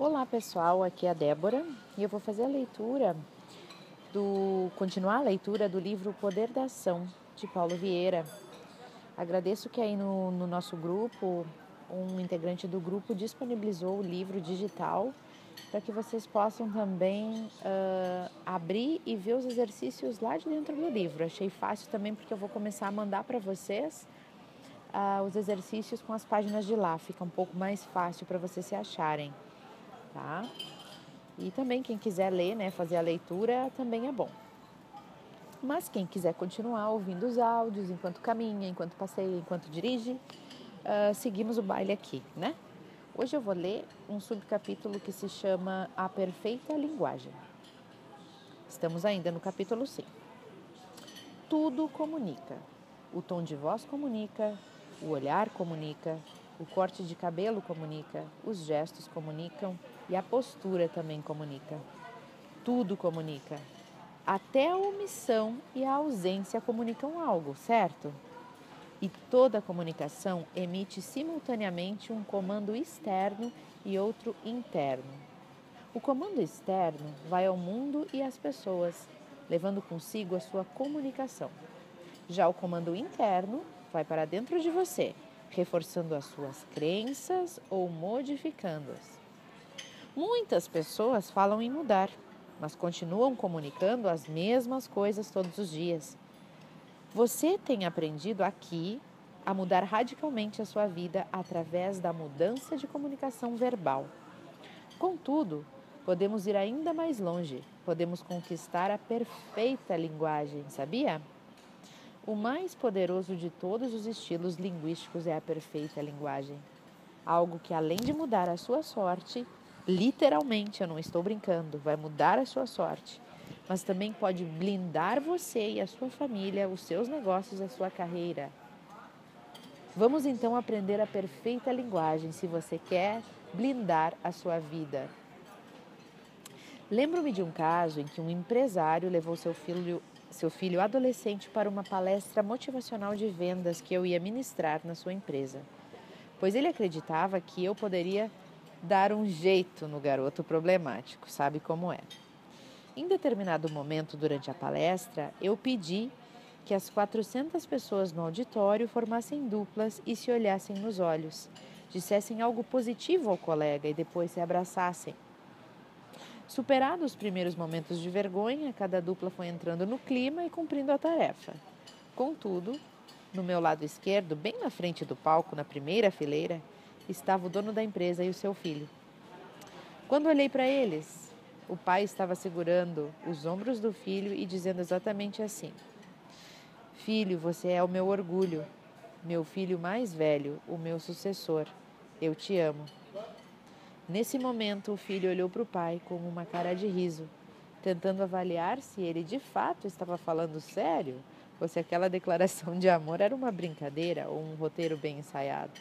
Olá pessoal, aqui é a Débora e eu vou fazer a leitura do continuar a leitura do livro Poder da Ação de Paulo Vieira. Agradeço que aí no, no nosso grupo um integrante do grupo disponibilizou o livro digital para que vocês possam também uh, abrir e ver os exercícios lá de dentro do livro. Achei fácil também porque eu vou começar a mandar para vocês uh, os exercícios com as páginas de lá, fica um pouco mais fácil para vocês se acharem tá? E também quem quiser ler, né, fazer a leitura, também é bom. Mas quem quiser continuar ouvindo os áudios enquanto caminha, enquanto passeia, enquanto dirige, uh, seguimos o baile aqui, né? Hoje eu vou ler um subcapítulo que se chama A Perfeita Linguagem. Estamos ainda no capítulo 5. Tudo comunica. O tom de voz comunica, o olhar comunica, o corte de cabelo comunica, os gestos comunicam e a postura também comunica. Tudo comunica. Até a omissão e a ausência comunicam algo, certo? E toda comunicação emite simultaneamente um comando externo e outro interno. O comando externo vai ao mundo e às pessoas, levando consigo a sua comunicação. Já o comando interno vai para dentro de você, reforçando as suas crenças ou modificando-as. Muitas pessoas falam em mudar, mas continuam comunicando as mesmas coisas todos os dias. Você tem aprendido aqui a mudar radicalmente a sua vida através da mudança de comunicação verbal. Contudo, podemos ir ainda mais longe, podemos conquistar a perfeita linguagem, sabia? O mais poderoso de todos os estilos linguísticos é a perfeita linguagem. Algo que, além de mudar a sua sorte, literalmente, eu não estou brincando, vai mudar a sua sorte, mas também pode blindar você e a sua família, os seus negócios, a sua carreira. Vamos então aprender a perfeita linguagem se você quer blindar a sua vida. Lembro-me de um caso em que um empresário levou seu filho seu filho adolescente para uma palestra motivacional de vendas que eu ia ministrar na sua empresa, pois ele acreditava que eu poderia dar um jeito no garoto problemático, sabe como é. Em determinado momento durante a palestra, eu pedi que as 400 pessoas no auditório formassem duplas e se olhassem nos olhos, dissessem algo positivo ao colega e depois se abraçassem. Superados os primeiros momentos de vergonha, cada dupla foi entrando no clima e cumprindo a tarefa. Contudo, no meu lado esquerdo, bem na frente do palco, na primeira fileira, estava o dono da empresa e o seu filho. Quando olhei para eles, o pai estava segurando os ombros do filho e dizendo exatamente assim: Filho, você é o meu orgulho, meu filho mais velho, o meu sucessor. Eu te amo. Nesse momento, o filho olhou para o pai com uma cara de riso, tentando avaliar se ele de fato estava falando sério ou se aquela declaração de amor era uma brincadeira ou um roteiro bem ensaiado.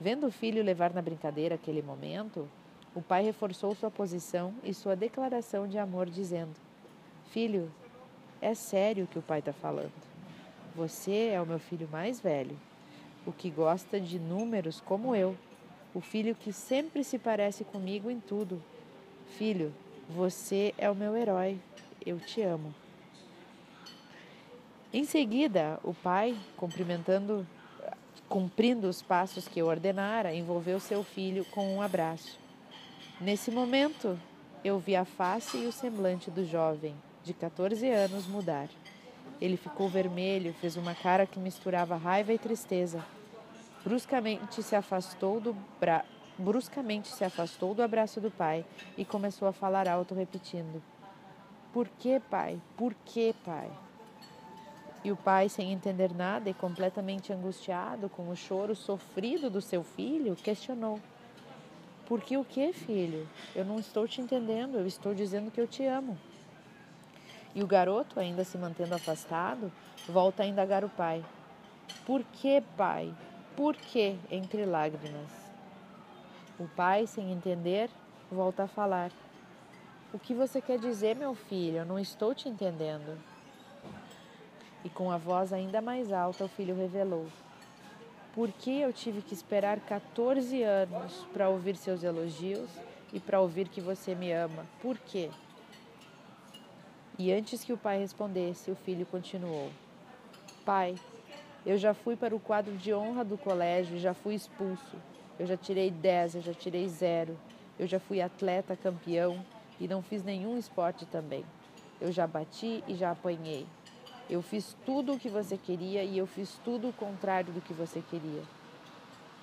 Vendo o filho levar na brincadeira aquele momento, o pai reforçou sua posição e sua declaração de amor, dizendo: Filho, é sério o que o pai está falando. Você é o meu filho mais velho, o que gosta de números como eu o filho que sempre se parece comigo em tudo. Filho, você é o meu herói, eu te amo. Em seguida, o pai, cumprimentando, cumprindo os passos que eu ordenara, envolveu seu filho com um abraço. Nesse momento, eu vi a face e o semblante do jovem, de 14 anos, mudar. Ele ficou vermelho, fez uma cara que misturava raiva e tristeza Bruscamente se afastou do bra... bruscamente se afastou do abraço do pai e começou a falar alto repetindo: Por que, pai? Por que, pai? E o pai, sem entender nada e completamente angustiado com o choro sofrido do seu filho, questionou: Por que o que, filho? Eu não estou te entendendo, eu estou dizendo que eu te amo. E o garoto, ainda se mantendo afastado, volta a indagar o pai: Por que, pai? Por que entre lágrimas? O pai, sem entender, volta a falar. O que você quer dizer, meu filho? Eu não estou te entendendo. E com a voz ainda mais alta, o filho revelou: Por que eu tive que esperar 14 anos para ouvir seus elogios e para ouvir que você me ama. Por quê? E antes que o pai respondesse, o filho continuou: Pai, eu já fui para o quadro de honra do colégio, já fui expulso. Eu já tirei 10, eu já tirei zero. Eu já fui atleta campeão e não fiz nenhum esporte também. Eu já bati e já apanhei. Eu fiz tudo o que você queria e eu fiz tudo o contrário do que você queria.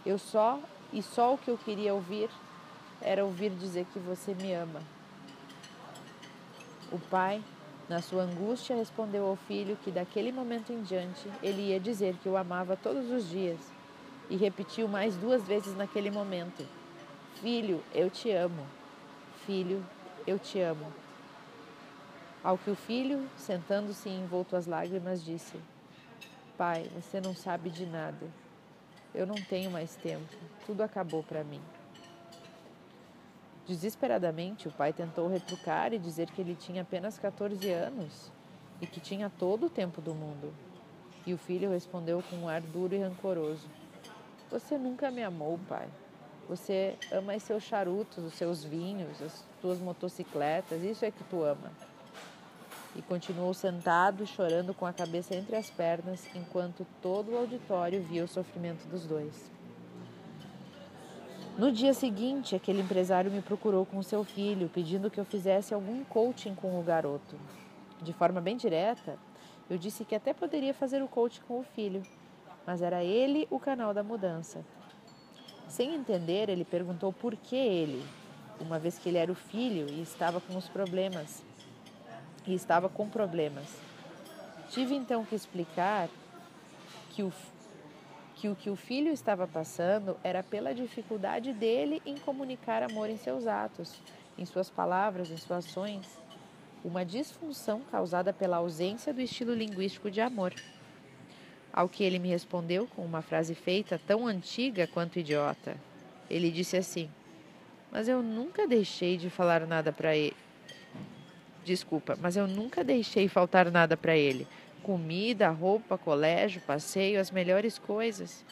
Eu só e só o que eu queria ouvir era ouvir dizer que você me ama. O pai, na sua angústia, respondeu ao filho que daquele momento em diante ele ia dizer que o amava todos os dias e repetiu mais duas vezes naquele momento: Filho, eu te amo. Filho, eu te amo. Ao que o filho, sentando-se envolto às lágrimas, disse: Pai, você não sabe de nada. Eu não tenho mais tempo. Tudo acabou para mim. Desesperadamente, o pai tentou retrucar e dizer que ele tinha apenas 14 anos e que tinha todo o tempo do mundo. E o filho respondeu com um ar duro e rancoroso: Você nunca me amou, pai. Você ama os seus charutos, os seus vinhos, as tuas motocicletas, isso é que tu ama e continuou sentado, chorando com a cabeça entre as pernas, enquanto todo o auditório via o sofrimento dos dois. No dia seguinte, aquele empresário me procurou com seu filho, pedindo que eu fizesse algum coaching com o garoto. De forma bem direta, eu disse que até poderia fazer o coaching com o filho, mas era ele o canal da mudança. Sem entender, ele perguntou por que ele, uma vez que ele era o filho e estava com os problemas e estava com problemas. Tive então que explicar que o, que o que o filho estava passando era pela dificuldade dele em comunicar amor em seus atos, em suas palavras, em suas ações, uma disfunção causada pela ausência do estilo linguístico de amor. Ao que ele me respondeu com uma frase feita tão antiga quanto idiota. Ele disse assim: Mas eu nunca deixei de falar nada para ele desculpa, mas eu nunca deixei faltar nada para ele. Comida, roupa, colégio, passeio, as melhores coisas.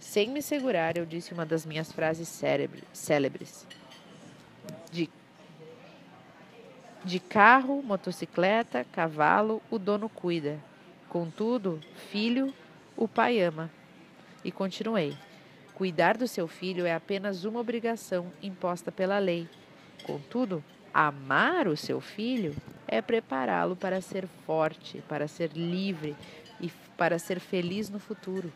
Sem me segurar, eu disse uma das minhas frases célebres. De, de carro, motocicleta, cavalo, o dono cuida. Contudo, filho, o pai ama. E continuei. Cuidar do seu filho é apenas uma obrigação imposta pela lei. Contudo, Amar o seu filho é prepará-lo para ser forte, para ser livre e para ser feliz no futuro.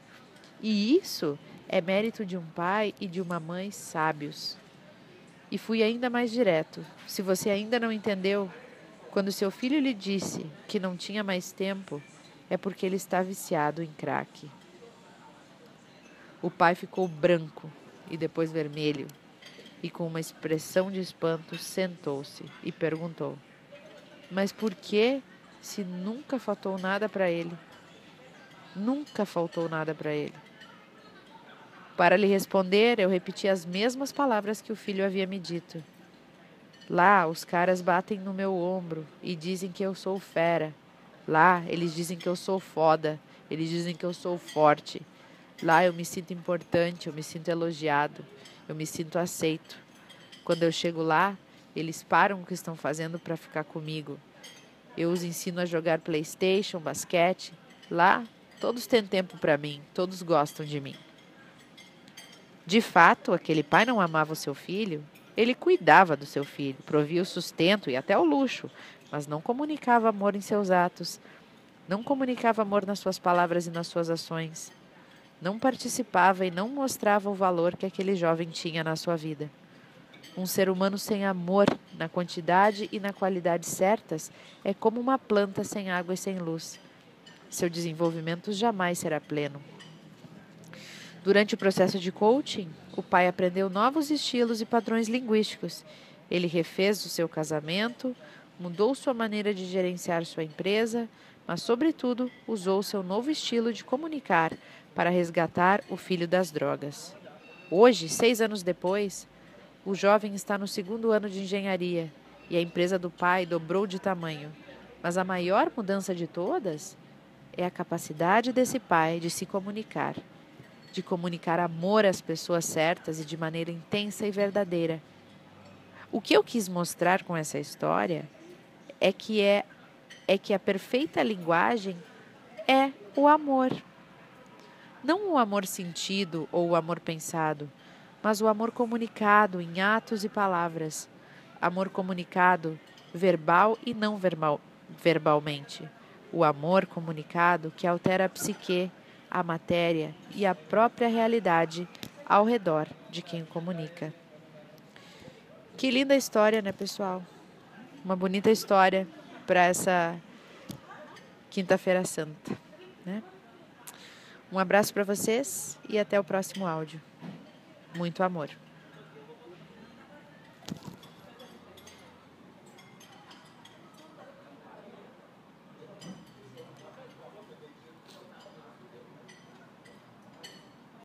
E isso é mérito de um pai e de uma mãe sábios. E fui ainda mais direto. Se você ainda não entendeu, quando seu filho lhe disse que não tinha mais tempo, é porque ele está viciado em crack. O pai ficou branco e depois vermelho e, com uma expressão de espanto, sentou-se e perguntou: Mas por que, se nunca faltou nada para ele? Nunca faltou nada para ele. Para lhe responder, eu repeti as mesmas palavras que o filho havia me dito. Lá, os caras batem no meu ombro e dizem que eu sou fera. Lá, eles dizem que eu sou foda. Eles dizem que eu sou forte. Lá, eu me sinto importante, eu me sinto elogiado. Eu me sinto aceito. Quando eu chego lá, eles param o que estão fazendo para ficar comigo. Eu os ensino a jogar PlayStation, basquete. Lá, todos têm tempo para mim, todos gostam de mim. De fato, aquele pai não amava o seu filho, ele cuidava do seu filho, provia o sustento e até o luxo, mas não comunicava amor em seus atos, não comunicava amor nas suas palavras e nas suas ações não participava e não mostrava o valor que aquele jovem tinha na sua vida. Um ser humano sem amor, na quantidade e na qualidade certas, é como uma planta sem água e sem luz. Seu desenvolvimento jamais será pleno. Durante o processo de coaching, o pai aprendeu novos estilos e padrões linguísticos. Ele refez o seu casamento, mudou sua maneira de gerenciar sua empresa, mas, sobretudo, usou seu novo estilo de comunicar para resgatar o filho das drogas. Hoje, seis anos depois, o jovem está no segundo ano de engenharia e a empresa do pai dobrou de tamanho. Mas a maior mudança de todas é a capacidade desse pai de se comunicar, de comunicar amor às pessoas certas e de maneira intensa e verdadeira. O que eu quis mostrar com essa história é que é é que a perfeita linguagem é o amor. Não o amor sentido ou o amor pensado, mas o amor comunicado em atos e palavras. Amor comunicado verbal e não verbal, verbalmente. O amor comunicado que altera a psique, a matéria e a própria realidade ao redor de quem o comunica. Que linda história, né, pessoal? Uma bonita história para essa Quinta-feira Santa, né? Um abraço para vocês e até o próximo áudio. Muito amor.